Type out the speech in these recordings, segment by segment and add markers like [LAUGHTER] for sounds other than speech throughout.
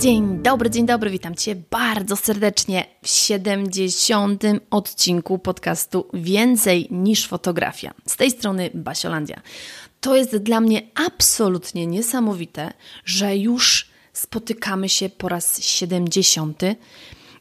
Dzień dobry, dzień dobry, witam Cię bardzo serdecznie w 70. odcinku podcastu Więcej niż fotografia. Z tej strony Basiolandia. To jest dla mnie absolutnie niesamowite, że już spotykamy się po raz 70.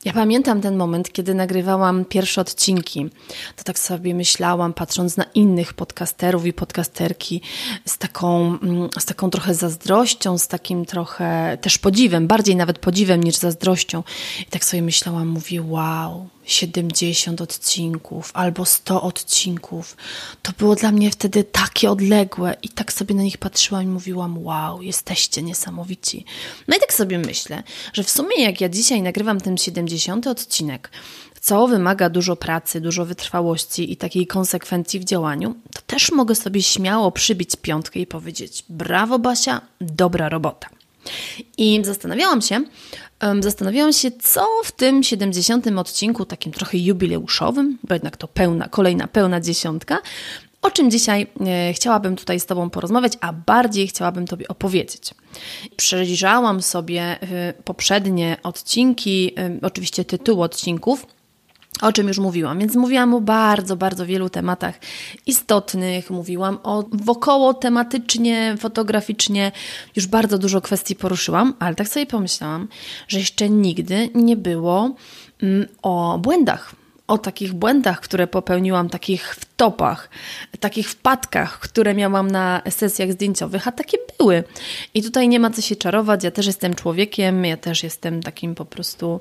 Ja pamiętam ten moment, kiedy nagrywałam pierwsze odcinki. To tak sobie myślałam, patrząc na innych podcasterów i podcasterki, z taką, mm, z taką trochę zazdrością, z takim trochę też podziwem, bardziej nawet podziwem niż zazdrością. I tak sobie myślałam, mówię, wow, 70 odcinków albo 100 odcinków. To było dla mnie wtedy takie odległe i tak sobie na nich patrzyłam i mówiłam: Wow, jesteście niesamowici. No i tak sobie myślę, że w sumie jak ja dzisiaj nagrywam ten 70 odcinek, co wymaga dużo pracy, dużo wytrwałości i takiej konsekwencji w działaniu, to też mogę sobie śmiało przybić piątkę i powiedzieć: Brawo, Basia, dobra robota. I zastanawiałam się, zastanawiałam się, co w tym 70. odcinku, takim trochę jubileuszowym, bo jednak to pełna, kolejna pełna dziesiątka, o czym dzisiaj e, chciałabym tutaj z Tobą porozmawiać, a bardziej chciałabym Tobie opowiedzieć. Przejrzałam sobie e, poprzednie odcinki, e, oczywiście tytuły odcinków o czym już mówiłam. Więc mówiłam o bardzo, bardzo wielu tematach istotnych, mówiłam o wokoło tematycznie, fotograficznie, już bardzo dużo kwestii poruszyłam, ale tak sobie pomyślałam, że jeszcze nigdy nie było mm, o błędach o takich błędach, które popełniłam, takich wtopach, takich wpadkach, które miałam na sesjach zdjęciowych, a takie były. I tutaj nie ma co się czarować. Ja też jestem człowiekiem, ja też jestem takim po prostu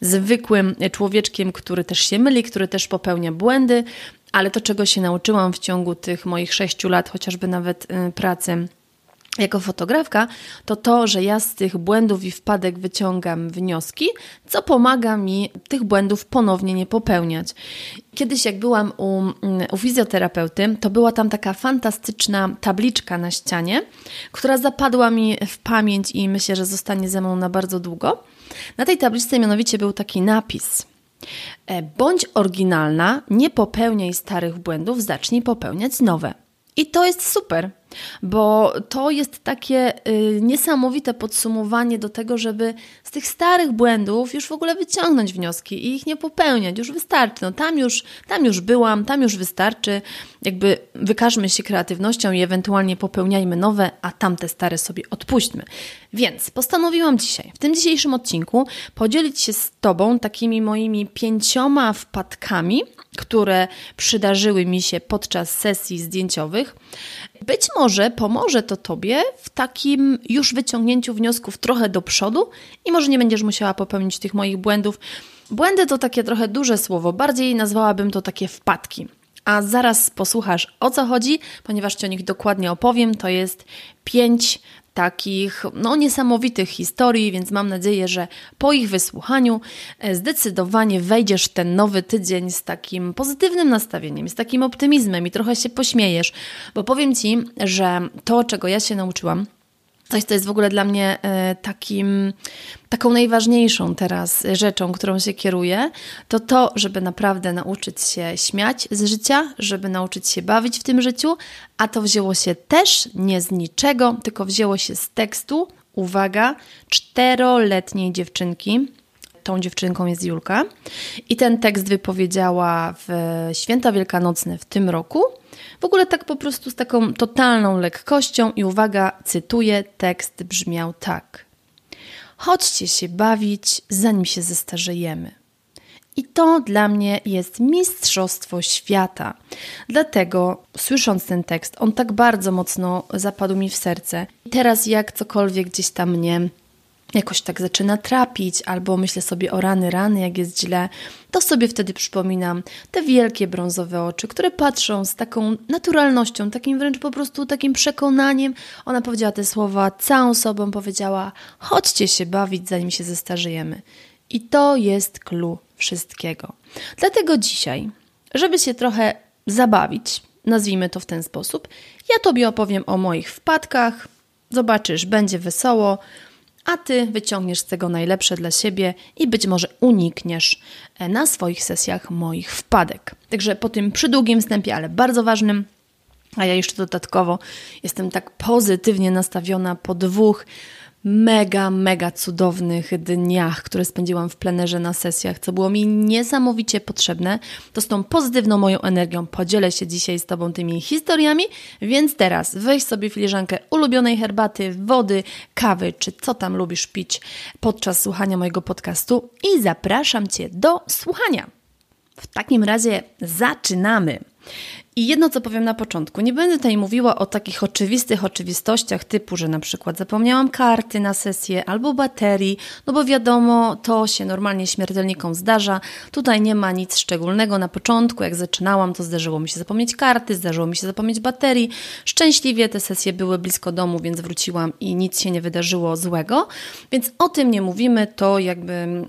zwykłym człowieczkiem, który też się myli, który też popełnia błędy, ale to, czego się nauczyłam w ciągu tych moich sześciu lat, chociażby nawet y, pracy jako fotografka, to to, że ja z tych błędów i wpadek wyciągam wnioski, co pomaga mi tych błędów ponownie nie popełniać. Kiedyś, jak byłam u, mm, u fizjoterapeuty, to była tam taka fantastyczna tabliczka na ścianie, która zapadła mi w pamięć i myślę, że zostanie ze mną na bardzo długo. Na tej tabliczce mianowicie był taki napis. E, bądź oryginalna, nie popełniaj starych błędów, zacznij popełniać nowe. I to jest super, bo to jest takie y, niesamowite podsumowanie do tego, żeby z tych starych błędów już w ogóle wyciągnąć wnioski i ich nie popełniać. Już wystarczy. No, tam, już, tam już byłam, tam już wystarczy. Jakby wykażmy się kreatywnością i ewentualnie popełniajmy nowe, a tamte stare sobie odpuśćmy. Więc postanowiłam dzisiaj, w tym dzisiejszym odcinku, podzielić się z Tobą takimi moimi pięcioma wpadkami, które przydarzyły mi się podczas sesji zdjęciowych. Być może pomoże to Tobie w takim już wyciągnięciu wniosków trochę do przodu i może nie będziesz musiała popełnić tych moich błędów. Błędy to takie trochę duże słowo, bardziej nazwałabym to takie wpadki. A zaraz posłuchasz o co chodzi, ponieważ Ci o nich dokładnie opowiem. To jest pięć takich no, niesamowitych historii, więc mam nadzieję, że po ich wysłuchaniu e, zdecydowanie wejdziesz w ten nowy tydzień z takim pozytywnym nastawieniem, z takim optymizmem i trochę się pośmiejesz, bo powiem Ci, że to, czego ja się nauczyłam, Coś, co jest w ogóle dla mnie e, takim, taką najważniejszą teraz rzeczą, którą się kieruję, to to, żeby naprawdę nauczyć się śmiać z życia, żeby nauczyć się bawić w tym życiu, a to wzięło się też nie z niczego, tylko wzięło się z tekstu, uwaga, czteroletniej dziewczynki, tą dziewczynką jest Julka. I ten tekst wypowiedziała w święta wielkanocne w tym roku. W ogóle tak po prostu z taką totalną lekkością i uwaga, cytuję, tekst brzmiał tak. Chodźcie się bawić, zanim się zestarzejemy. I to dla mnie jest mistrzostwo świata. Dlatego, słysząc ten tekst, on tak bardzo mocno zapadł mi w serce. I teraz, jak cokolwiek gdzieś tam mnie jakoś tak zaczyna trapić, albo myślę sobie o rany, rany, jak jest źle, to sobie wtedy przypominam te wielkie brązowe oczy, które patrzą z taką naturalnością, takim wręcz po prostu takim przekonaniem. Ona powiedziała te słowa całą sobą, powiedziała: chodźcie się bawić, zanim się zestarzejemy. I to jest clue wszystkiego. Dlatego dzisiaj, żeby się trochę zabawić, nazwijmy to w ten sposób, ja Tobie opowiem o moich wpadkach. Zobaczysz, będzie wesoło a ty wyciągniesz z tego najlepsze dla siebie i być może unikniesz e, na swoich sesjach moich wpadek. Także po tym przydługim wstępie, ale bardzo ważnym, a ja jeszcze dodatkowo jestem tak pozytywnie nastawiona po dwóch mega, mega cudownych dniach, które spędziłam w plenerze na sesjach, co było mi niesamowicie potrzebne. To z tą pozytywną moją energią podzielę się dzisiaj z Tobą tymi historiami, więc teraz weź sobie filiżankę ulubionej herbaty, wody, kawy, czy co tam lubisz pić podczas słuchania mojego podcastu i zapraszam Cię do słuchania. W takim razie zaczynamy. I jedno, co powiem na początku, nie będę tutaj mówiła o takich oczywistych oczywistościach typu, że na przykład zapomniałam karty na sesję albo baterii, no bo wiadomo, to się normalnie śmiertelnikom zdarza. Tutaj nie ma nic szczególnego. Na początku, jak zaczynałam, to zdarzyło mi się zapomnieć karty, zdarzyło mi się zapomnieć baterii. Szczęśliwie te sesje były blisko domu, więc wróciłam i nic się nie wydarzyło złego. Więc o tym nie mówimy, to jakby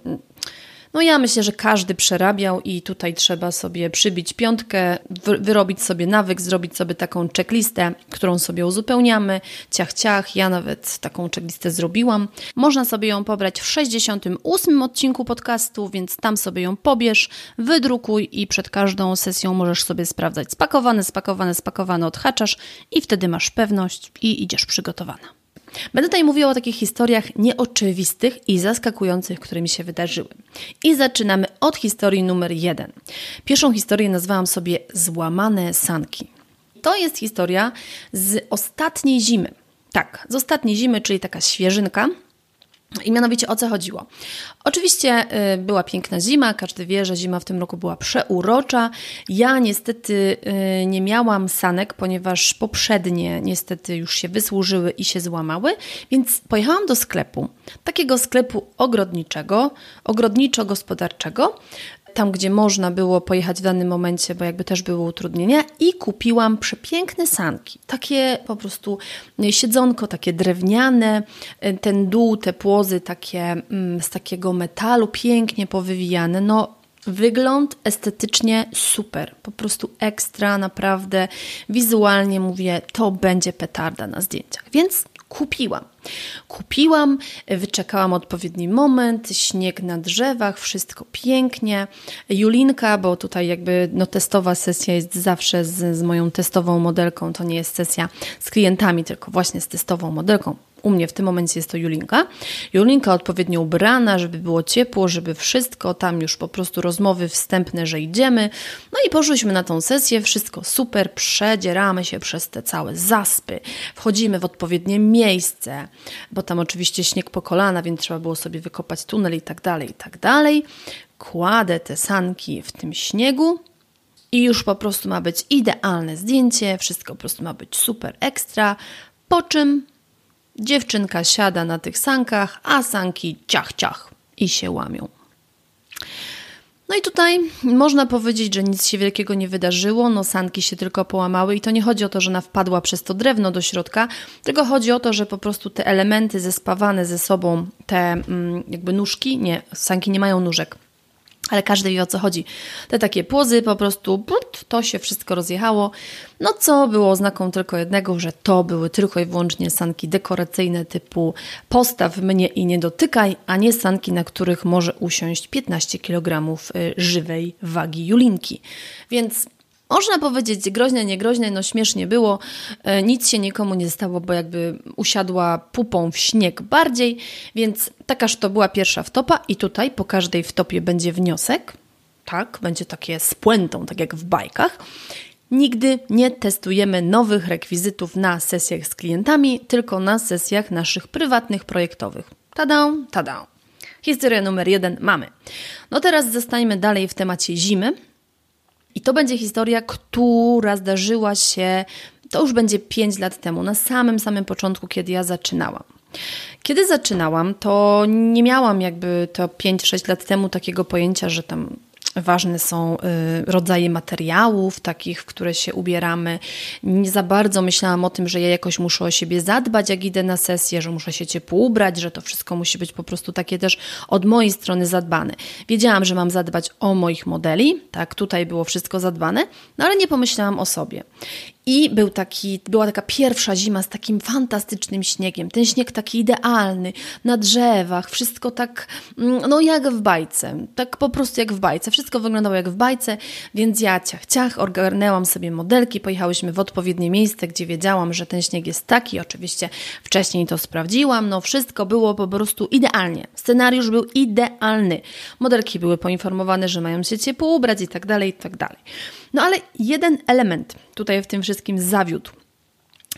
no ja myślę, że każdy przerabiał i tutaj trzeba sobie przybić piątkę, wyrobić sobie nawyk, zrobić sobie taką checklistę, którą sobie uzupełniamy. Ciach, ciach, ja nawet taką checklistę zrobiłam. Można sobie ją pobrać w 68 odcinku podcastu, więc tam sobie ją pobierz, wydrukuj i przed każdą sesją możesz sobie sprawdzać spakowane, spakowane, spakowane, odhaczasz i wtedy masz pewność i idziesz przygotowana. Będę tutaj mówiła o takich historiach nieoczywistych i zaskakujących, które mi się wydarzyły. I zaczynamy od historii numer jeden. Pierwszą historię nazwałam sobie Złamane sanki. To jest historia z ostatniej zimy. Tak, z ostatniej zimy, czyli taka świeżynka, i mianowicie o co chodziło? Oczywiście y, była piękna zima, każdy wie, że zima w tym roku była przeurocza. Ja niestety y, nie miałam sanek, ponieważ poprzednie niestety już się wysłużyły i się złamały, więc pojechałam do sklepu, takiego sklepu ogrodniczego, ogrodniczo-gospodarczego, tam, gdzie można było pojechać w danym momencie, bo jakby też były utrudnienia, i kupiłam przepiękne sanki. Takie po prostu siedzonko, takie drewniane, ten dół, te płozy takie mm, z takiego metalu, pięknie powywijane. No, Wygląd estetycznie super, po prostu ekstra, naprawdę wizualnie mówię, to będzie petarda na zdjęciach. Więc kupiłam. Kupiłam, wyczekałam odpowiedni moment, śnieg na drzewach, wszystko pięknie. Julinka, bo tutaj jakby no, testowa sesja jest zawsze z, z moją testową modelką, to nie jest sesja z klientami, tylko właśnie z testową modelką u mnie w tym momencie jest to Julinka. Julinka odpowiednio ubrana, żeby było ciepło, żeby wszystko, tam już po prostu rozmowy wstępne, że idziemy. No i poszłyśmy na tą sesję, wszystko super, przedzieramy się przez te całe zaspy, wchodzimy w odpowiednie miejsce, bo tam oczywiście śnieg po kolana, więc trzeba było sobie wykopać tunel i tak dalej, i tak dalej. Kładę te sanki w tym śniegu, i już po prostu ma być idealne zdjęcie, wszystko po prostu ma być super ekstra. Po czym Dziewczynka siada na tych sankach, a sanki ciach, ciach i się łamią. No i tutaj można powiedzieć, że nic się wielkiego nie wydarzyło, no sanki się tylko połamały i to nie chodzi o to, że ona wpadła przez to drewno do środka, tylko chodzi o to, że po prostu te elementy zespawane ze sobą, te mm, jakby nóżki, nie, sanki nie mają nóżek, ale każdy wie o co chodzi. Te takie płozy po prostu, to się wszystko rozjechało. No co było oznaką tylko jednego, że to były tylko i wyłącznie sanki dekoracyjne typu postaw mnie i nie dotykaj, a nie sanki, na których może usiąść 15 kg y, żywej wagi Julinki. Więc można powiedzieć groźne, niegroźne, no śmiesznie było. E, nic się nikomu nie stało, bo jakby usiadła pupą w śnieg bardziej, więc takaż to była pierwsza wtopa i tutaj po każdej wtopie będzie wniosek, tak, będzie takie z puentą, tak jak w bajkach. Nigdy nie testujemy nowych rekwizytów na sesjach z klientami, tylko na sesjach naszych prywatnych projektowych. Tada, tada. Historia numer jeden mamy. No teraz zostańmy dalej w temacie zimy. I to będzie historia, która zdarzyła się, to już będzie 5 lat temu, na samym, samym początku, kiedy ja zaczynałam. Kiedy zaczynałam, to nie miałam jakby to 5-6 lat temu takiego pojęcia, że tam Ważne są y, rodzaje materiałów, takich, w które się ubieramy. Nie za bardzo myślałam o tym, że ja jakoś muszę o siebie zadbać, jak idę na sesję, że muszę się ciepło ubrać, że to wszystko musi być po prostu takie też od mojej strony zadbane. Wiedziałam, że mam zadbać o moich modeli, tak, tutaj było wszystko zadbane, no ale nie pomyślałam o sobie. I był taki, była taka pierwsza zima z takim fantastycznym śniegiem. Ten śnieg taki idealny, na drzewach, wszystko tak, mm, no jak w bajce, tak po prostu jak w bajce. Wszystko wyglądało jak w bajce, więc ja ciach, ciach, ogarnęłam sobie modelki, pojechałyśmy w odpowiednie miejsce, gdzie wiedziałam, że ten śnieg jest taki. Oczywiście wcześniej to sprawdziłam, no wszystko było po prostu idealnie. Scenariusz był idealny. Modelki były poinformowane, że mają się ciepło ubrać i tak dalej, i tak dalej. No ale jeden element tutaj w tym wszystkim zawiódł.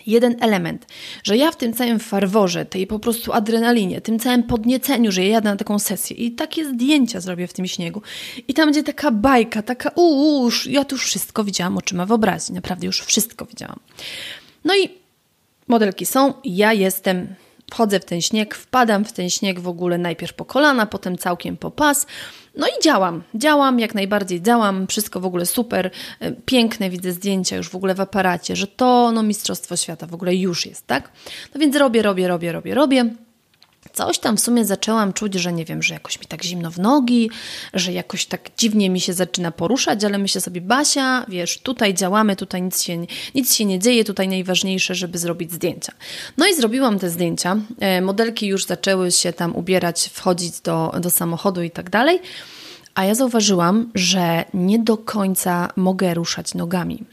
Jeden element, że ja w tym całym farworze, tej po prostu adrenalinie, tym całym podnieceniu, że ja jadę na taką sesję i takie zdjęcia zrobię w tym śniegu i tam będzie taka bajka, taka uuu, ja tu już wszystko widziałam oczyma wyobraźni, naprawdę już wszystko widziałam. No i modelki są, ja jestem wchodzę w ten śnieg, wpadam w ten śnieg w ogóle najpierw po kolana, potem całkiem po pas. No i działam, działam, jak najbardziej działam, wszystko w ogóle super, e, piękne, widzę zdjęcia już w ogóle w aparacie, że to no Mistrzostwo Świata w ogóle już jest, tak? No więc robię, robię, robię, robię, robię. Coś tam w sumie zaczęłam czuć, że nie wiem, że jakoś mi tak zimno w nogi, że jakoś tak dziwnie mi się zaczyna poruszać, ale myślę sobie, Basia, wiesz, tutaj działamy, tutaj nic się, nic się nie dzieje, tutaj najważniejsze, żeby zrobić zdjęcia. No i zrobiłam te zdjęcia. E, modelki już zaczęły się tam ubierać, wchodzić do, do samochodu i tak dalej. A ja zauważyłam, że nie do końca mogę ruszać nogami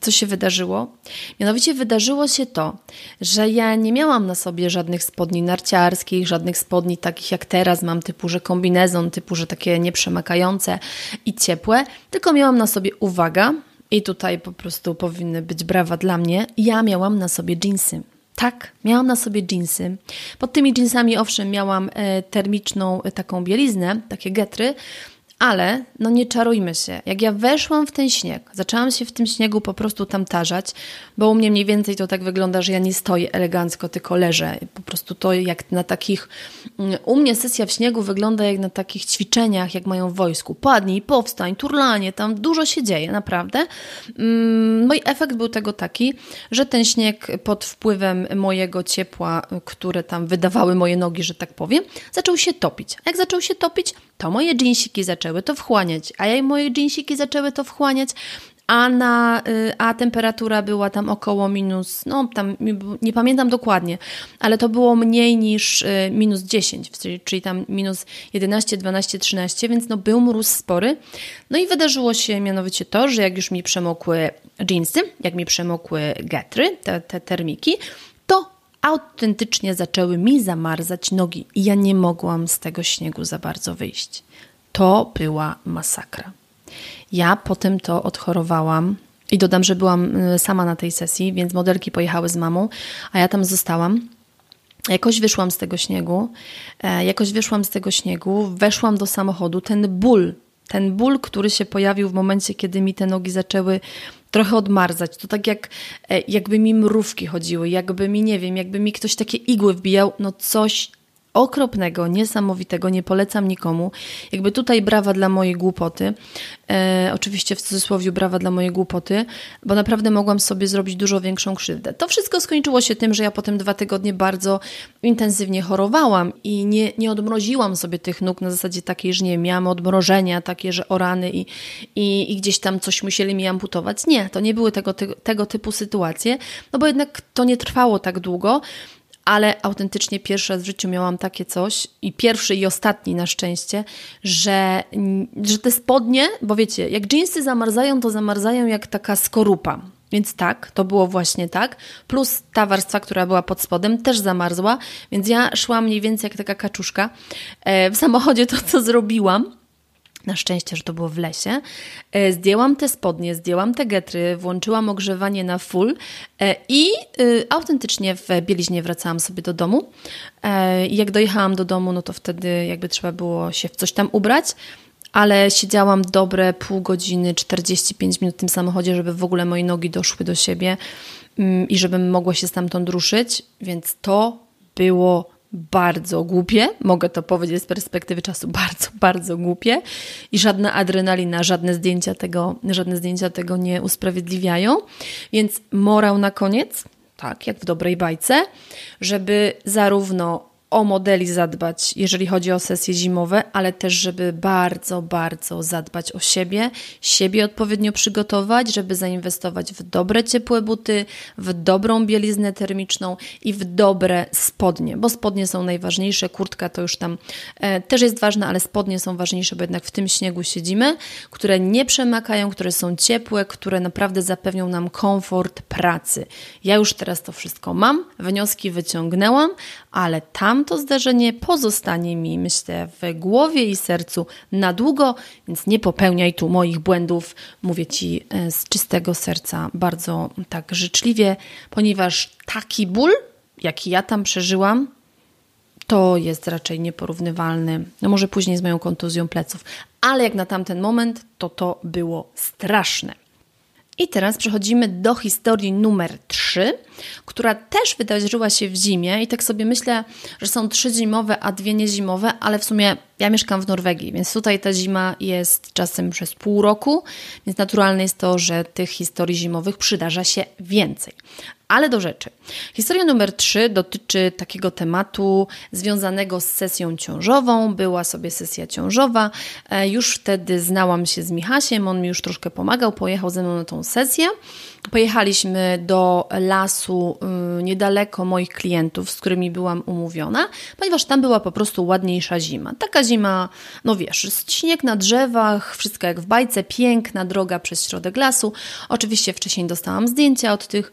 co się wydarzyło? Mianowicie wydarzyło się to, że ja nie miałam na sobie żadnych spodni narciarskich, żadnych spodni takich jak teraz mam, typu, że kombinezon, typu, że takie nieprzemykające i ciepłe, tylko miałam na sobie, uwaga, i tutaj po prostu powinny być brawa dla mnie, ja miałam na sobie jeansy. Tak, miałam na sobie jeansy. Pod tymi jeansami, owszem, miałam e, termiczną e, taką bieliznę, takie getry, ale no nie czarujmy się. Jak ja weszłam w ten śnieg, zaczęłam się w tym śniegu po prostu tam tarzać, bo u mnie mniej więcej to tak wygląda, że ja nie stoję elegancko, tylko leżę. Po prostu to jak na takich. Mm, u mnie sesja w śniegu wygląda jak na takich ćwiczeniach, jak mają w wojsku. Padnij, powstań, turlanie, tam dużo się dzieje, naprawdę. Mm, mój efekt był tego taki, że ten śnieg pod wpływem mojego ciepła, które tam wydawały moje nogi, że tak powiem, zaczął się topić. A jak zaczął się topić, to moje dżinsiki zaczęły to wchłaniać, a ja moje dżinsiki zaczęły to wchłaniać, a, na, y, a temperatura była tam około minus, no tam nie pamiętam dokładnie, ale to było mniej niż y, minus 10, czyli tam minus 11, 12, 13, więc no był mróz spory. No i wydarzyło się mianowicie to, że jak już mi przemokły jeansy, jak mi przemokły getry, te, te termiki, autentycznie zaczęły mi zamarzać nogi i ja nie mogłam z tego śniegu za bardzo wyjść. To była masakra. Ja potem to odchorowałam i dodam, że byłam y, sama na tej sesji, więc modelki pojechały z mamą, a ja tam zostałam. Jakoś wyszłam z tego śniegu, e, jakoś wyszłam z tego śniegu, weszłam do samochodu. Ten ból, ten ból, który się pojawił w momencie, kiedy mi te nogi zaczęły trochę odmarzać. To tak jak e, jakby mi mrówki chodziły, jakby mi, nie wiem, jakby mi ktoś takie igły wbijał, no coś okropnego, niesamowitego, nie polecam nikomu. Jakby tutaj brawa dla mojej głupoty. E, oczywiście w cudzysłowie brawa dla mojej głupoty, bo naprawdę mogłam sobie zrobić dużo większą krzywdę. To wszystko skończyło się tym, że ja potem dwa tygodnie bardzo intensywnie chorowałam i nie, nie odmroziłam sobie tych nóg na zasadzie takiej, że nie miałam odmrożenia, takie, że orany i, i, i gdzieś tam coś musieli mi amputować. Nie, to nie były tego, tego, tego typu sytuacje, no bo jednak to nie trwało tak długo ale autentycznie pierwszy raz w życiu miałam takie coś i pierwszy i ostatni na szczęście, że, że te spodnie, bo wiecie, jak jeansy zamarzają, to zamarzają jak taka skorupa. Więc tak, to było właśnie tak. Plus ta warstwa, która była pod spodem, też zamarzła, więc ja szłam mniej więcej jak taka kaczuszka. E, w samochodzie to, co zrobiłam, na szczęście, że to było w lesie. E, zdjęłam te spodnie, zdjęłam te getry, włączyłam ogrzewanie na full e, i y, autentycznie w bieliźnie wracałam sobie do domu. E, jak dojechałam do domu, no to wtedy jakby trzeba było się w coś tam ubrać. ale siedziałam dobre pół godziny, 45 minut w tym samochodzie, żeby w ogóle moje nogi doszły do siebie mm, i żebym mogła się stamtąd ruszyć, więc to było bardzo głupie, mogę to powiedzieć z perspektywy czasu, [LAUGHS] bardzo, bardzo głupie i żadna adrenalina, żadne zdjęcia tego, żadne zdjęcia tego nie usprawiedliwiają. Więc morał na koniec, tak jak w dobrej bajce, żeby zarówno o modeli zadbać, jeżeli chodzi o sesje zimowe, ale też, żeby bardzo, bardzo zadbać o siebie, siebie odpowiednio przygotować, żeby zainwestować w dobre, ciepłe buty, w dobrą bieliznę termiczną i w dobre spodnie, bo spodnie są najważniejsze, kurtka to już tam e, też jest ważna, ale spodnie są ważniejsze, bo jednak w tym śniegu siedzimy, które nie przemakają, które są ciepłe, które naprawdę zapewnią nam komfort pracy. Ja już teraz to wszystko mam, wnioski wyciągnęłam, ale tamto zdarzenie pozostanie mi, myślę, w głowie i sercu na długo, więc nie popełniaj tu moich błędów. Mówię Ci e, z czystego serca bardzo tak życzliwie, ponieważ taki ból, jaki ja tam przeżyłam, to jest raczej nieporównywalny. No może później z moją kontuzją pleców, ale jak na tamten moment, to to było straszne. I teraz przechodzimy do historii numer 3, która też wydarzyła się w zimie. I tak sobie myślę, że są trzy zimowe, a dwie niezimowe, ale w sumie ja mieszkam w Norwegii, więc tutaj ta zima jest czasem przez pół roku, więc naturalne jest to, że tych historii zimowych przydarza się więcej. Ale do rzeczy. Historia numer 3 dotyczy takiego tematu związanego z sesją ciążową. Była sobie sesja ciążowa. E, już wtedy znałam się z Michasiem, on mi już troszkę pomagał, pojechał ze mną na tą sesję. Pojechaliśmy do lasu y, niedaleko moich klientów, z którymi byłam umówiona, ponieważ tam była po prostu ładniejsza zima. Taka zima, no wiesz, śnieg na drzewach, wszystko jak w bajce, piękna droga przez środek lasu. Oczywiście wcześniej dostałam zdjęcia od tych,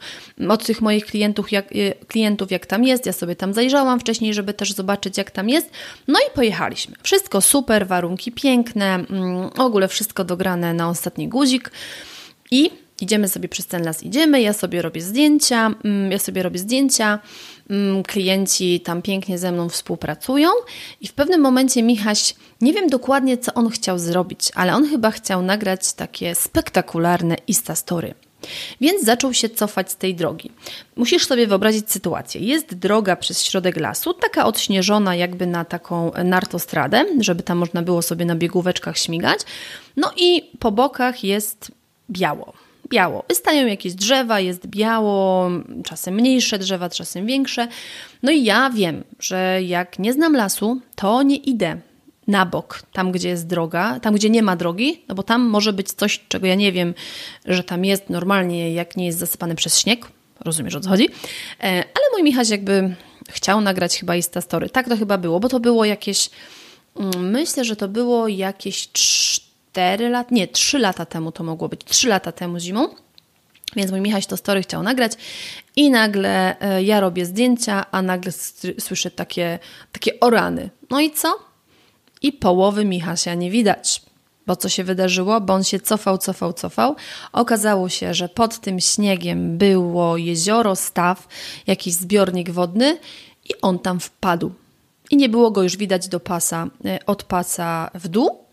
od tych moich klientów jak, y, klientów, jak tam jest. Ja sobie tam zajrzałam wcześniej, żeby też zobaczyć, jak tam jest. No i pojechaliśmy. Wszystko super, warunki piękne, mm, w ogóle wszystko dograne na ostatni guzik. I Idziemy sobie przez ten las, idziemy, ja sobie robię zdjęcia, mm, ja sobie robię zdjęcia, mm, klienci tam pięknie ze mną współpracują i w pewnym momencie Michaś, nie wiem dokładnie co on chciał zrobić, ale on chyba chciał nagrać takie spektakularne Instastory. Więc zaczął się cofać z tej drogi. Musisz sobie wyobrazić sytuację. Jest droga przez środek lasu, taka odśnieżona jakby na taką nartostradę, żeby tam można było sobie na biegóweczkach śmigać. No i po bokach jest biało biało. Wystają jakieś drzewa, jest biało, czasem mniejsze drzewa, czasem większe. No i ja wiem, że jak nie znam lasu, to nie idę na bok, tam gdzie jest droga, tam gdzie nie ma drogi, no bo tam może być coś, czego ja nie wiem, że tam jest normalnie, jak nie jest zasypane przez śnieg. Rozumiesz o co chodzi? E, ale mój Michał jakby chciał nagrać chyba Insta Story. Tak to chyba było, bo to było jakieś, mm, myślę, że to było jakieś 4 lat, nie, 3 lata temu to mogło być, 3 lata temu zimą. Więc mój Michał to story chciał nagrać i nagle e, ja robię zdjęcia, a nagle słyszę takie, takie orany. No i co? I połowy Michasia nie widać. Bo co się wydarzyło? Bo on się cofał, cofał, cofał. Okazało się, że pod tym śniegiem było jezioro, staw, jakiś zbiornik wodny i on tam wpadł. I nie było go już widać do pasa, e, od pasa w dół,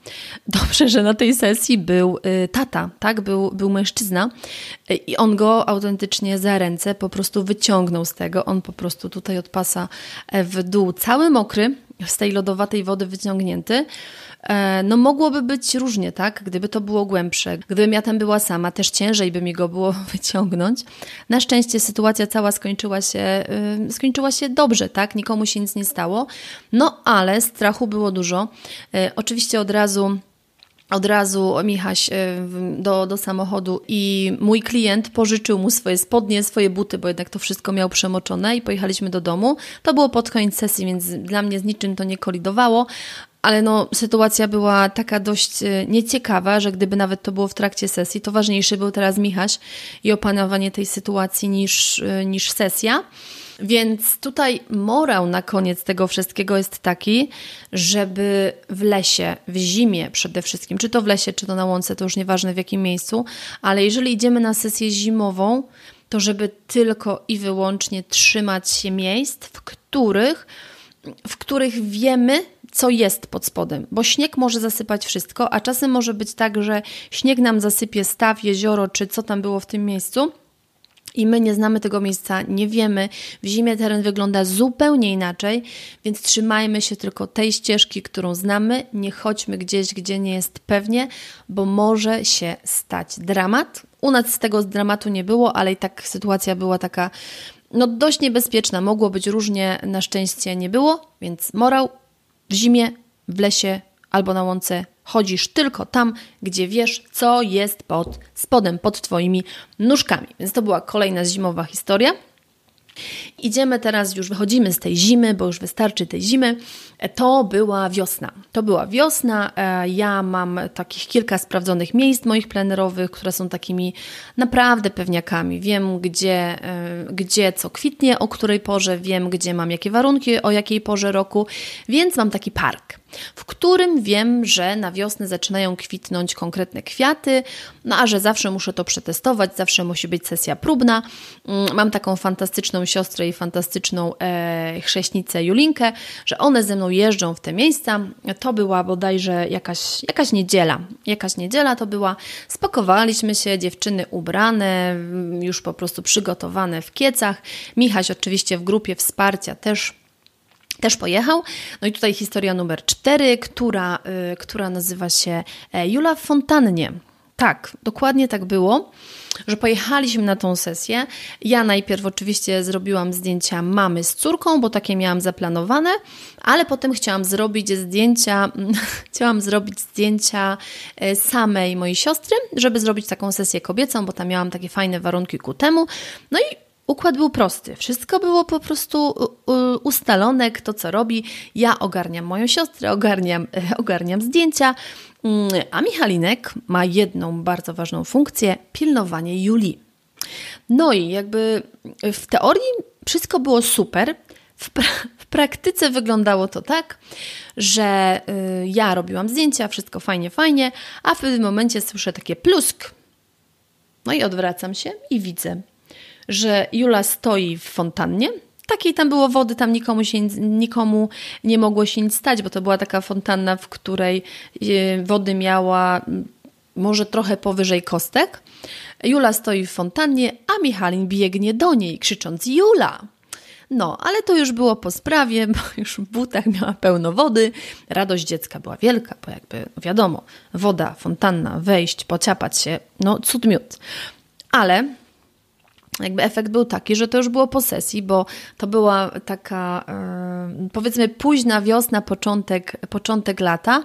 Dobrze, że na tej sesji był y, tata, tak? Był, był mężczyzna y, i on go autentycznie za ręce po prostu wyciągnął z tego. On po prostu tutaj od pasa e, w dół, cały mokry, z tej lodowatej wody wyciągnięty. E, no mogłoby być różnie, tak? Gdyby to było głębsze. Gdybym ja tam była sama, też ciężej by mi go było [LAUGHS] wyciągnąć. Na szczęście sytuacja cała skończyła się, yy, skończyła się dobrze, tak? Nikomu się nic nie stało. No ale strachu było dużo. Yy, oczywiście od razu od razu Michaś y, do, do samochodu i mój klient pożyczył mu swoje spodnie, swoje buty, bo jednak to wszystko miał przemoczone i pojechaliśmy do domu. To było pod koniec sesji, więc dla mnie z niczym to nie kolidowało, ale no, sytuacja była taka dość y, nieciekawa, że gdyby nawet to było w trakcie sesji, to ważniejszy był teraz Michaś i opanowanie tej sytuacji niż, y, niż sesja. Więc tutaj morał na koniec tego wszystkiego jest taki, żeby w lesie, w zimie przede wszystkim, czy to w lesie, czy to na łące, to już nieważne w jakim miejscu, ale jeżeli idziemy na sesję zimową, to żeby tylko i wyłącznie trzymać się miejsc, w których, w których wiemy, co jest pod spodem, bo śnieg może zasypać wszystko, a czasem może być tak, że śnieg nam zasypie staw, jezioro, czy co tam było w tym miejscu. I my nie znamy tego miejsca, nie wiemy. W zimie teren wygląda zupełnie inaczej, więc trzymajmy się tylko tej ścieżki, którą znamy. Nie chodźmy gdzieś, gdzie nie jest pewnie, bo może się stać dramat. U nas z tego dramatu nie było, ale i tak sytuacja była taka no, dość niebezpieczna. Mogło być różnie, na szczęście nie było, więc morał w zimie, w lesie albo na łące chodzisz tylko tam, gdzie wiesz, co jest pod spodem, pod Twoimi nóżkami. Więc to była kolejna zimowa historia. Idziemy teraz, już wychodzimy z tej zimy, bo już wystarczy tej zimy. To była wiosna. To była wiosna. E, ja mam takich kilka sprawdzonych miejsc moich plenerowych, które są takimi naprawdę pewniakami. Wiem, gdzie, e, gdzie co kwitnie, o której porze, wiem, gdzie mam jakie warunki, o jakiej porze roku, więc mam taki park w którym wiem, że na wiosnę zaczynają kwitnąć konkretne kwiaty, no a że zawsze muszę to przetestować, zawsze musi być sesja próbna. Mm, mam taką fantastyczną siostrę i fantastyczną e, chrześnicę Julinkę, że one ze mną jeżdżą w te miejsca. To była bodajże jakaś, jakaś niedziela. Jakaś niedziela to była. Spakowaliśmy się, dziewczyny ubrane, mm, już po prostu przygotowane w kiecach. Michaś oczywiście w grupie wsparcia też też pojechał. No i tutaj historia numer cztery, która, y, która nazywa się e, Jula w fontannie. Tak, dokładnie tak było, że pojechaliśmy na tą sesję. Ja najpierw oczywiście zrobiłam zdjęcia mamy z córką, bo takie miałam zaplanowane, ale potem chciałam zrobić zdjęcia, [LAUGHS] chciałam zrobić zdjęcia e, samej mojej siostry, żeby zrobić taką sesję kobiecą, bo tam miałam takie fajne warunki ku temu. No i Układ był prosty. Wszystko było po prostu ustalone, kto co robi. Ja ogarniam moją siostrę, ogarniam, [LAUGHS] ogarniam zdjęcia, mm, a Michalinek ma jedną bardzo ważną funkcję pilnowanie Julii. No i jakby w teorii wszystko było super. W, pra [LAUGHS] w praktyce wyglądało to tak, że y, ja robiłam zdjęcia, wszystko fajnie, fajnie, a w pewnym momencie słyszę takie plusk. No i odwracam się i widzę że Jula stoi w fontannie. Takiej tam było wody, tam nikomu, się, nikomu nie mogło się nic stać, bo to była taka fontanna, w której e, wody miała może trochę powyżej kostek. Jula stoi w fontannie, a Michalin biegnie do niej, krzycząc Jula! No, ale to już było po sprawie, bo [LAUGHS] już w butach miała pełno wody. Radość dziecka była wielka, bo jakby no wiadomo, woda, fontanna, wejść, pociapać się, no cud miód. Ale jakby efekt był taki, że to już było po sesji, bo to była taka yy, powiedzmy późna wiosna, początek, początek lata,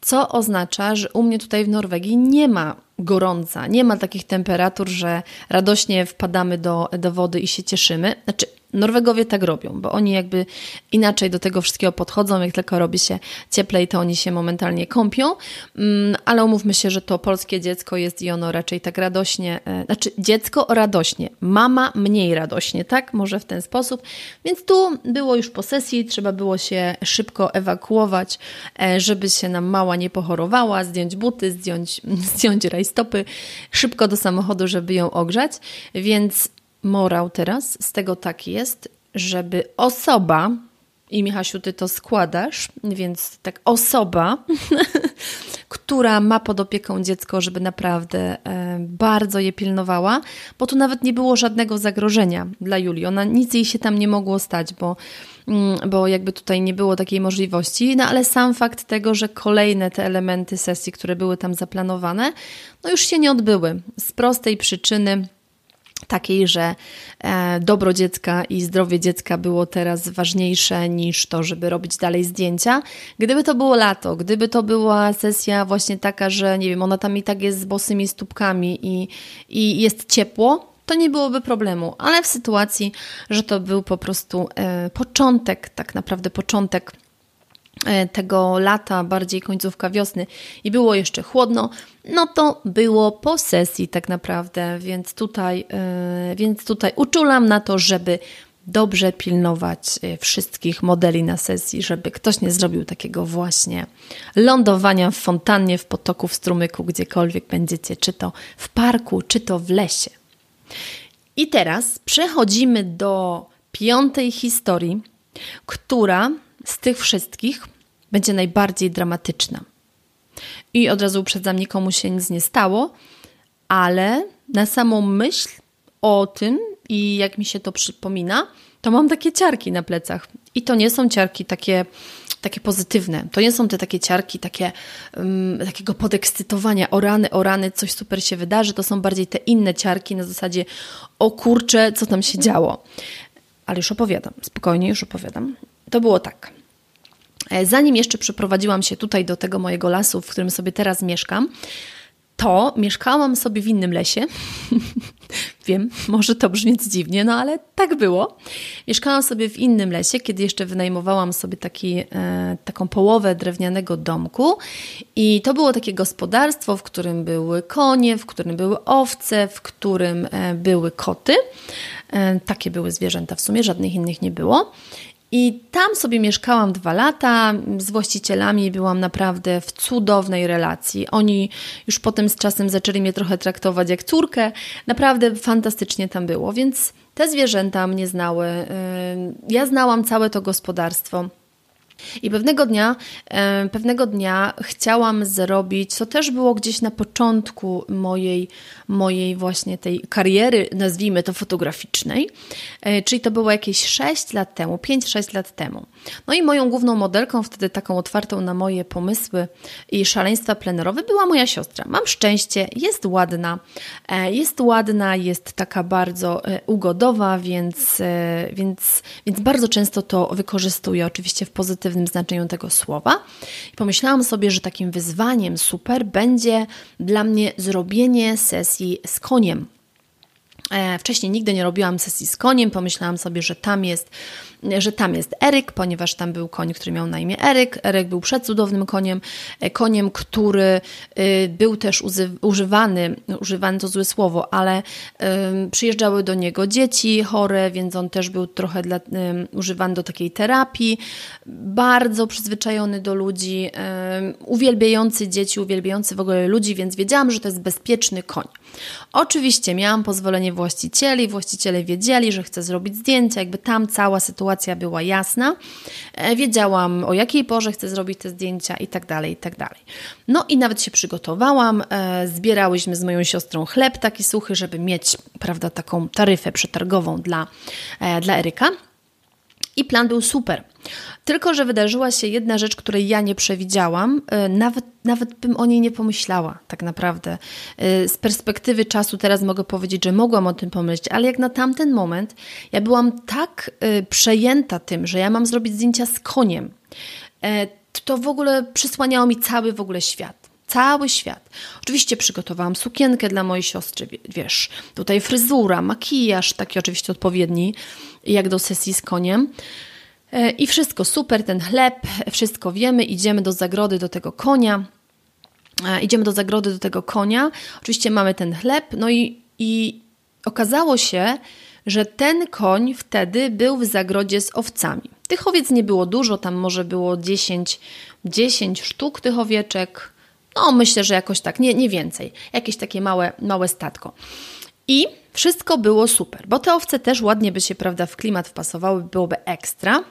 co oznacza, że u mnie tutaj w Norwegii nie ma gorąca, nie ma takich temperatur, że radośnie wpadamy do, do wody i się cieszymy. Znaczy, Norwegowie tak robią, bo oni jakby inaczej do tego wszystkiego podchodzą. Jak tylko robi się cieplej, to oni się momentalnie kąpią. Mm, ale umówmy się, że to polskie dziecko jest i ono raczej tak radośnie, e, znaczy dziecko radośnie, mama mniej radośnie, tak? Może w ten sposób. Więc tu było już po sesji, trzeba było się szybko ewakuować, e, żeby się nam mała nie pochorowała, zdjąć buty, zdjąć, [LAUGHS] zdjąć rajstopy, szybko do samochodu, żeby ją ogrzać. Więc morał teraz z tego tak jest, żeby osoba, i Michasiu, ty to składasz, więc tak osoba, [LAUGHS] która ma pod opieką dziecko, żeby naprawdę e, bardzo je pilnowała, bo tu nawet nie było żadnego zagrożenia dla Julii. Ona nic jej się tam nie mogło stać, bo, mm, bo jakby tutaj nie było takiej możliwości. No ale sam fakt tego, że kolejne te elementy sesji, które były tam zaplanowane, no już się nie odbyły. Z prostej przyczyny takiej, że e, dobro dziecka i zdrowie dziecka było teraz ważniejsze niż to, żeby robić dalej zdjęcia. Gdyby to było lato, gdyby to była sesja właśnie taka, że nie wiem, ona tam i tak jest z bosymi stópkami i, i jest ciepło, to nie byłoby problemu, ale w sytuacji, że to był po prostu e, początek, tak naprawdę początek tego lata, bardziej końcówka wiosny i było jeszcze chłodno, no to było po sesji tak naprawdę, więc tutaj, yy, więc tutaj uczulam na to, żeby dobrze pilnować e, wszystkich modeli na sesji, żeby ktoś nie zrobił takiego właśnie lądowania w fontannie, w potoku, w strumyku, gdziekolwiek będziecie, czy to w parku, czy to w lesie. I teraz przechodzimy do piątej historii, która z tych wszystkich będzie najbardziej dramatyczna. I od razu uprzedzam, nikomu się nic nie stało, ale na samą myśl o tym i jak mi się to przypomina, to mam takie ciarki na plecach. I to nie są ciarki takie, takie pozytywne. To nie są te takie ciarki takie, um, takiego podekscytowania, o rany, o rany, coś super się wydarzy. To są bardziej te inne ciarki na zasadzie, o kurczę, co tam się działo. Ale już opowiadam, spokojnie już opowiadam. To było tak. E, zanim jeszcze przeprowadziłam się tutaj do tego mojego lasu, w którym sobie teraz mieszkam, to mieszkałam sobie w innym lesie. [LAUGHS] Wiem, może to brzmieć dziwnie, no ale tak było. Mieszkałam sobie w innym lesie, kiedy jeszcze wynajmowałam sobie taki, e, taką połowę drewnianego domku. I to było takie gospodarstwo, w którym były konie, w którym były owce, w którym e, były koty. Takie były zwierzęta, w sumie żadnych innych nie było. I tam sobie mieszkałam dwa lata, z właścicielami byłam naprawdę w cudownej relacji. Oni już potem z czasem zaczęli mnie trochę traktować jak córkę. Naprawdę fantastycznie tam było, więc te zwierzęta mnie znały. Ja znałam całe to gospodarstwo. I pewnego dnia, pewnego dnia chciałam zrobić, co też było gdzieś na początku mojej, mojej właśnie tej kariery, nazwijmy to fotograficznej, e, czyli to było jakieś 6 lat temu, 5-6 lat temu. No i moją główną modelką, wtedy taką otwartą na moje pomysły i szaleństwa plenerowe była moja siostra. Mam szczęście, jest ładna, e, jest ładna, jest taka bardzo e, ugodowa, więc, więc, więc bardzo często to wykorzystuję oczywiście w pozytywnym znaczeniu tego słowa. I pomyślałam sobie, że takim wyzwaniem super będzie dla mnie zrobienie sesji z koniem. E, wcześniej nigdy nie robiłam sesji z koniem, pomyślałam sobie, że tam jest że tam jest Eryk, ponieważ tam był koń, który miał na imię Eryk. Eryk był przecudownym koniem, e, koniem, który y, był też używany, używany to złe słowo, ale przyjeżdżały do niego dzieci chore, więc on też był trochę dla, używany do takiej terapii. Bardzo przyzwyczajony do ludzi, uwielbiający dzieci, uwielbiający w ogóle ludzi, więc wiedziałam, że to jest bezpieczny koń. Oczywiście miałam pozwolenie właścicieli, właściciele wiedzieli, że chcę zrobić zdjęcia, jakby tam cała sytuacja była jasna. E, wiedziałam, o jakiej porze chcę zrobić te zdjęcia i tak dalej, i tak dalej. No i nawet się przygotowałam. E, zbierałyśmy z moją siostrą chleb taki suchy, żeby mieć, prawda, taką taryfę przetargową dla, e, dla Eryka. I plan był super. Tylko, że wydarzyła się jedna rzecz, której ja nie przewidziałam, e, nawet, nawet bym o niej nie pomyślała, tak naprawdę. E, z perspektywy czasu teraz mogę powiedzieć, że mogłam o tym pomyśleć, ale jak na tamten moment, ja byłam tak e, przejęta tym, że ja mam zrobić zdjęcia z koniem, to w ogóle przysłaniało mi cały w ogóle świat. Cały świat. Oczywiście przygotowałam sukienkę dla mojej siostry, wiesz, tutaj fryzura, makijaż, taki oczywiście odpowiedni, jak do sesji z koniem. E, I wszystko super, ten chleb, wszystko wiemy, idziemy do zagrody do tego konia. E, idziemy do zagrody do tego konia. Oczywiście mamy ten chleb, no i, i okazało się, że ten koń wtedy był w zagrodzie z owcami. Tych owiec nie było dużo, tam może było 10, 10 sztuk tych owieczek. No, myślę, że jakoś tak, nie, nie więcej. Jakieś takie małe, małe statko. I wszystko było super, bo te owce też ładnie by się, prawda, w klimat wpasowały, byłoby ekstra.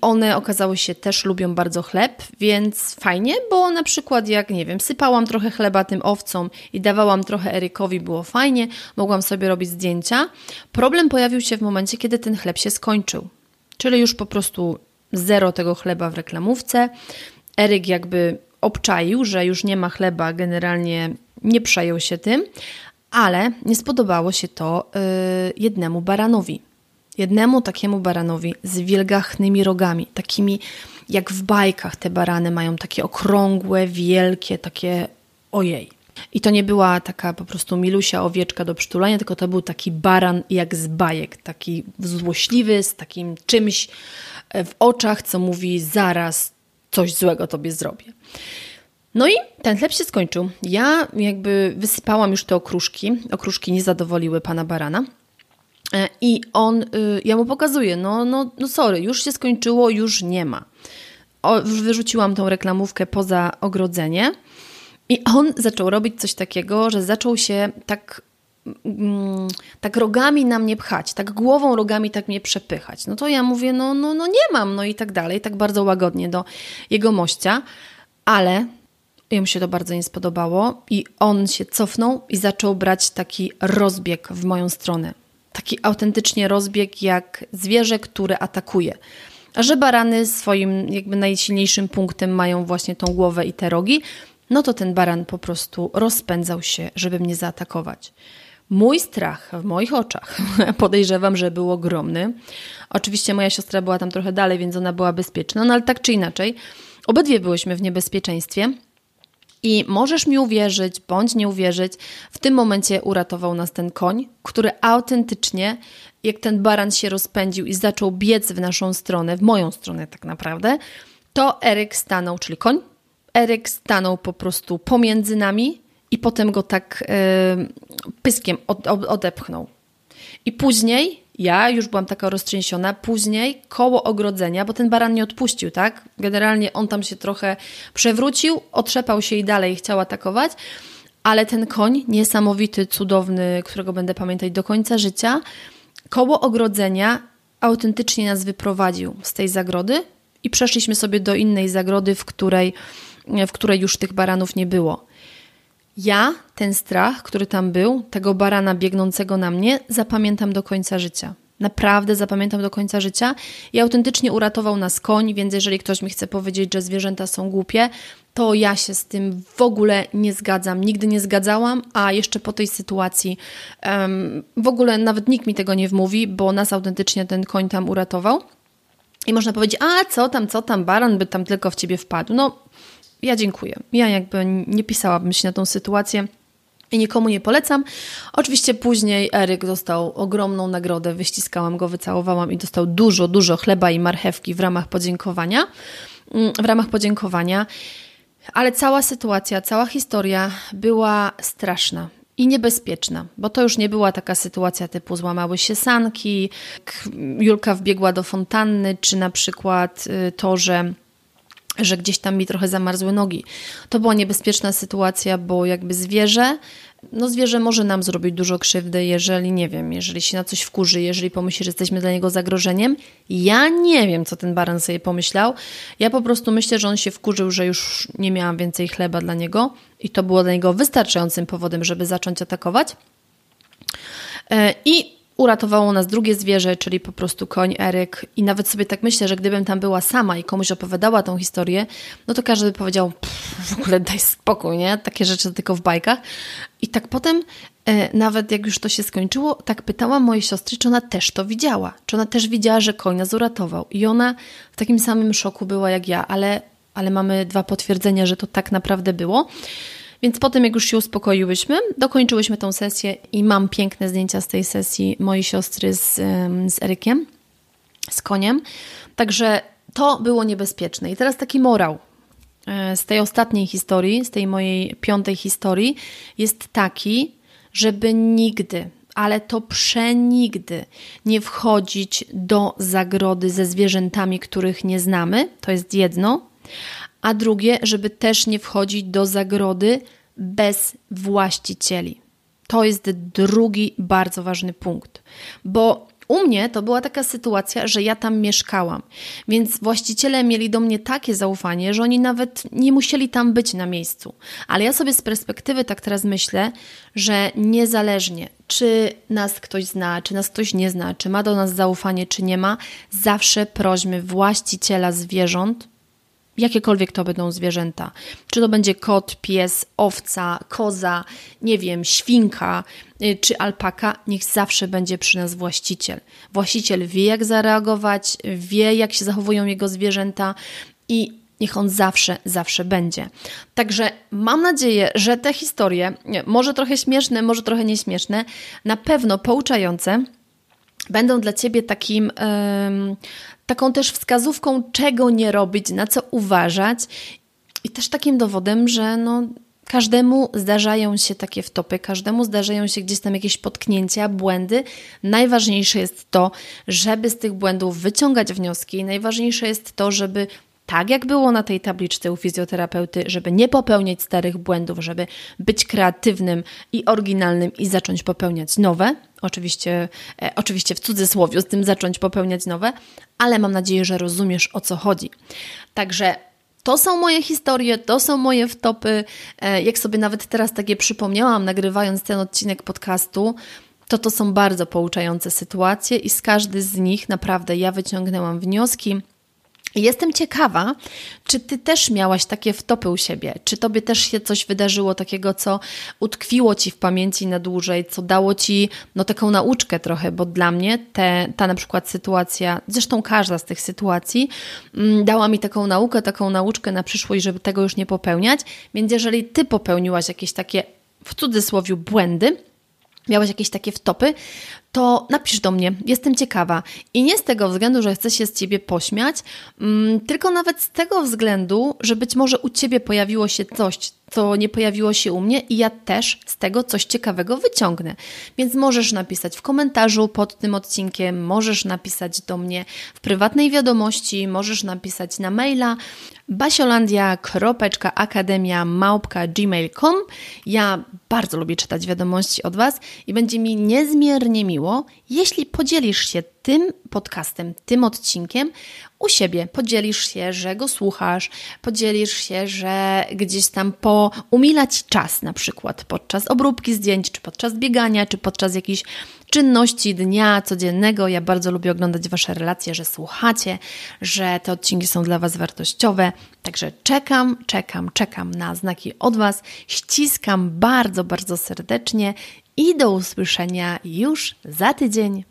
One okazało się też lubią bardzo chleb, więc fajnie, bo na przykład jak, nie wiem, sypałam trochę chleba tym owcom i dawałam trochę Erykowi, było fajnie, mogłam sobie robić zdjęcia. Problem pojawił się w momencie, kiedy ten chleb się skończył. Czyli już po prostu zero tego chleba w reklamówce. Eryk jakby obczaił, że już nie ma chleba, generalnie nie przejął się tym, ale nie spodobało się to yy, jednemu baranowi. Jednemu takiemu baranowi z wielgachnymi rogami, takimi jak w bajkach te barany mają takie okrągłe, wielkie, takie ojej. I to nie była taka po prostu milusia owieczka do przytulania, tylko to był taki baran jak z bajek, taki złośliwy, z takim czymś e, w oczach, co mówi zaraz coś złego tobie zrobię. No i ten chleb się skończył. Ja jakby wysypałam już te okruszki. Okruszki nie zadowoliły pana barana. E, I on, y, ja mu pokazuję, no, no, no sorry, już się skończyło, już nie ma. O, wyrzuciłam tą reklamówkę poza ogrodzenie i on zaczął robić coś takiego, że zaczął się tak mm, tak rogami na mnie pchać, tak głową rogami tak mnie przepychać. No to ja mówię, no, no, no nie mam, no i tak dalej, tak bardzo łagodnie do jego mościa, ale jemu się to bardzo nie spodobało i on się cofnął i zaczął brać taki rozbieg w moją stronę. Taki autentycznie rozbieg jak zwierzę, które atakuje. A że barany swoim jakby najsilniejszym punktem mają właśnie tą głowę i te rogi, no to ten baran po prostu rozpędzał się, żeby mnie zaatakować. Mój strach w moich oczach [LAUGHS] podejrzewam, że był ogromny. Oczywiście moja siostra była tam trochę dalej, więc ona była bezpieczna, no ale tak czy inaczej, obydwie byłyśmy w niebezpieczeństwie. I możesz mi uwierzyć, bądź nie uwierzyć, w tym momencie uratował nas ten koń, który autentycznie, jak ten baran się rozpędził i zaczął biec w naszą stronę, w moją stronę tak naprawdę, to Eryk stanął, czyli koń, Eryk stanął po prostu pomiędzy nami i potem go tak yy, pyskiem od, od, odepchnął. I później ja już byłam taka roztrzęsiona. Później koło ogrodzenia, bo ten baran nie odpuścił, tak? Generalnie on tam się trochę przewrócił, otrzepał się i dalej chciał atakować, ale ten koń, niesamowity, cudowny, którego będę pamiętać do końca życia, koło ogrodzenia autentycznie nas wyprowadził z tej zagrody i przeszliśmy sobie do innej zagrody, w której, w której już tych baranów nie było. Ja ten strach, który tam był, tego barana biegnącego na mnie, zapamiętam do końca życia. Naprawdę zapamiętam do końca życia i autentycznie uratował nas koń, więc jeżeli ktoś mi chce powiedzieć, że zwierzęta są głupie, to ja się z tym w ogóle nie zgadzam. Nigdy nie zgadzałam, a jeszcze po tej sytuacji um, w ogóle nawet nikt mi tego nie wmówi, bo nas autentycznie ten koń tam uratował. I można powiedzieć, a co tam, co tam, baran by tam tylko w ciebie wpadł. No, ja dziękuję. Ja jakby nie pisałabym się na tą sytuację i nikomu nie polecam. Oczywiście później Eryk dostał ogromną nagrodę, wyściskałam go, wycałowałam i dostał dużo, dużo chleba i marchewki w ramach podziękowania. Mm, w ramach podziękowania. Ale cała sytuacja, cała historia była straszna i niebezpieczna, bo to już nie była taka sytuacja typu złamały się sanki, Julka wbiegła do fontanny, czy na przykład y, to, że że gdzieś tam mi trochę zamarzły nogi. To była niebezpieczna sytuacja, bo jakby zwierzę, no zwierzę może nam zrobić dużo krzywdy, jeżeli, nie wiem, jeżeli się na coś wkurzy, jeżeli pomyśli, że jesteśmy dla niego zagrożeniem. Ja nie wiem, co ten baran sobie pomyślał. Ja po prostu myślę, że on się wkurzył, że już nie miałam więcej chleba dla niego i to było dla niego wystarczającym powodem, żeby zacząć atakować. E, I uratowało nas drugie zwierzę, czyli po prostu koń Eryk. I nawet sobie tak myślę, że gdybym tam była sama i komuś opowiadała tą historię, no to każdy by powiedział, w ogóle daj spokój, nie? Takie rzeczy tylko w bajkach. I tak potem, e, nawet jak już to się skończyło, tak pytałam mojej siostry, czy ona też to widziała. Czy ona też widziała, że koń nas uratował. I ona w takim samym szoku była jak ja, ale, ale mamy dwa potwierdzenia, że to tak naprawdę było. Więc potem, jak już się uspokoiłyśmy, dokończyłyśmy tą sesję i mam piękne zdjęcia z tej sesji mojej siostry z, z Erykiem, z koniem. Także to było niebezpieczne. I teraz taki morał e, z tej ostatniej historii, z tej mojej piątej historii, jest taki, żeby nigdy, ale to przenigdy nie wchodzić do zagrody ze zwierzętami, których nie znamy. To jest jedno a drugie, żeby też nie wchodzić do zagrody bez właścicieli. To jest drugi bardzo ważny punkt, bo u mnie to była taka sytuacja, że ja tam mieszkałam, więc właściciele mieli do mnie takie zaufanie, że oni nawet nie musieli tam być na miejscu. Ale ja sobie z perspektywy tak teraz myślę, że niezależnie czy nas ktoś zna, czy nas ktoś nie zna, czy ma do nas zaufanie, czy nie ma, zawsze prośmy właściciela zwierząt jakiekolwiek to będą zwierzęta. Czy to będzie kot, pies, owca, koza, nie wiem, świnka y, czy alpaka, niech zawsze będzie przy nas właściciel. Właściciel wie, jak zareagować, wie, jak się zachowują jego zwierzęta i niech on zawsze, zawsze będzie. Także mam nadzieję, że te historie, może trochę śmieszne, może trochę nieśmieszne, na pewno pouczające, będą dla Ciebie takim, taką też wskazówką, czego nie robić, na co uważać i też takim dowodem, że no, każdemu zdarzają się takie wtopy, każdemu zdarzają się gdzieś tam jakieś potknięcia, błędy. Najważniejsze jest to, żeby z tych błędów wyciągać wnioski, najważniejsze jest to, żeby tak jak było na tej tabliczce u fizjoterapeuty, żeby nie popełniać starych błędów, żeby być kreatywnym i oryginalnym i zacząć popełniać nowe. Oczywiście, e, oczywiście w cudzysłowie z tym zacząć popełniać nowe, ale mam nadzieję, że rozumiesz o co chodzi. Także to są moje historie, to są moje wtopy. E, jak sobie nawet teraz takie przypomniałam, nagrywając ten odcinek podcastu, to to są bardzo pouczające sytuacje i z każdy z nich naprawdę ja wyciągnęłam wnioski Jestem ciekawa, czy ty też miałaś takie wtopy u siebie? Czy tobie też się coś wydarzyło takiego, co utkwiło ci w pamięci na dłużej, co dało ci no, taką nauczkę trochę, bo dla mnie te, ta na przykład sytuacja, zresztą każda z tych sytuacji, mm, dała mi taką naukę, taką nauczkę na przyszłość, żeby tego już nie popełniać. Więc jeżeli ty popełniłaś jakieś takie w cudzysłowie błędy, miałaś jakieś takie wtopy, to napisz do mnie, jestem ciekawa. I nie z tego względu, że chcę się z ciebie pośmiać, mm, tylko nawet z tego względu, że być może u ciebie pojawiło się coś, co nie pojawiło się u mnie, i ja też z tego coś ciekawego wyciągnę. Więc możesz napisać w komentarzu pod tym odcinkiem, możesz napisać do mnie w prywatnej wiadomości, możesz napisać na maila basiolandia.akademia.gmail.com Ja bardzo lubię czytać wiadomości od Was i będzie mi niezmiernie miło, jeśli podzielisz się tym podcastem, tym odcinkiem u siebie. Podzielisz się, że go słuchasz, podzielisz się, że gdzieś tam po umilać czas, na przykład podczas obróbki zdjęć, czy podczas biegania, czy podczas jakichś czynności dnia codziennego. Ja bardzo lubię oglądać Wasze relacje, że słuchacie, że te odcinki są dla Was wartościowe. Także czekam, czekam, czekam na znaki od Was. Ściskam bardzo, bardzo serdecznie i do usłyszenia już za tydzień.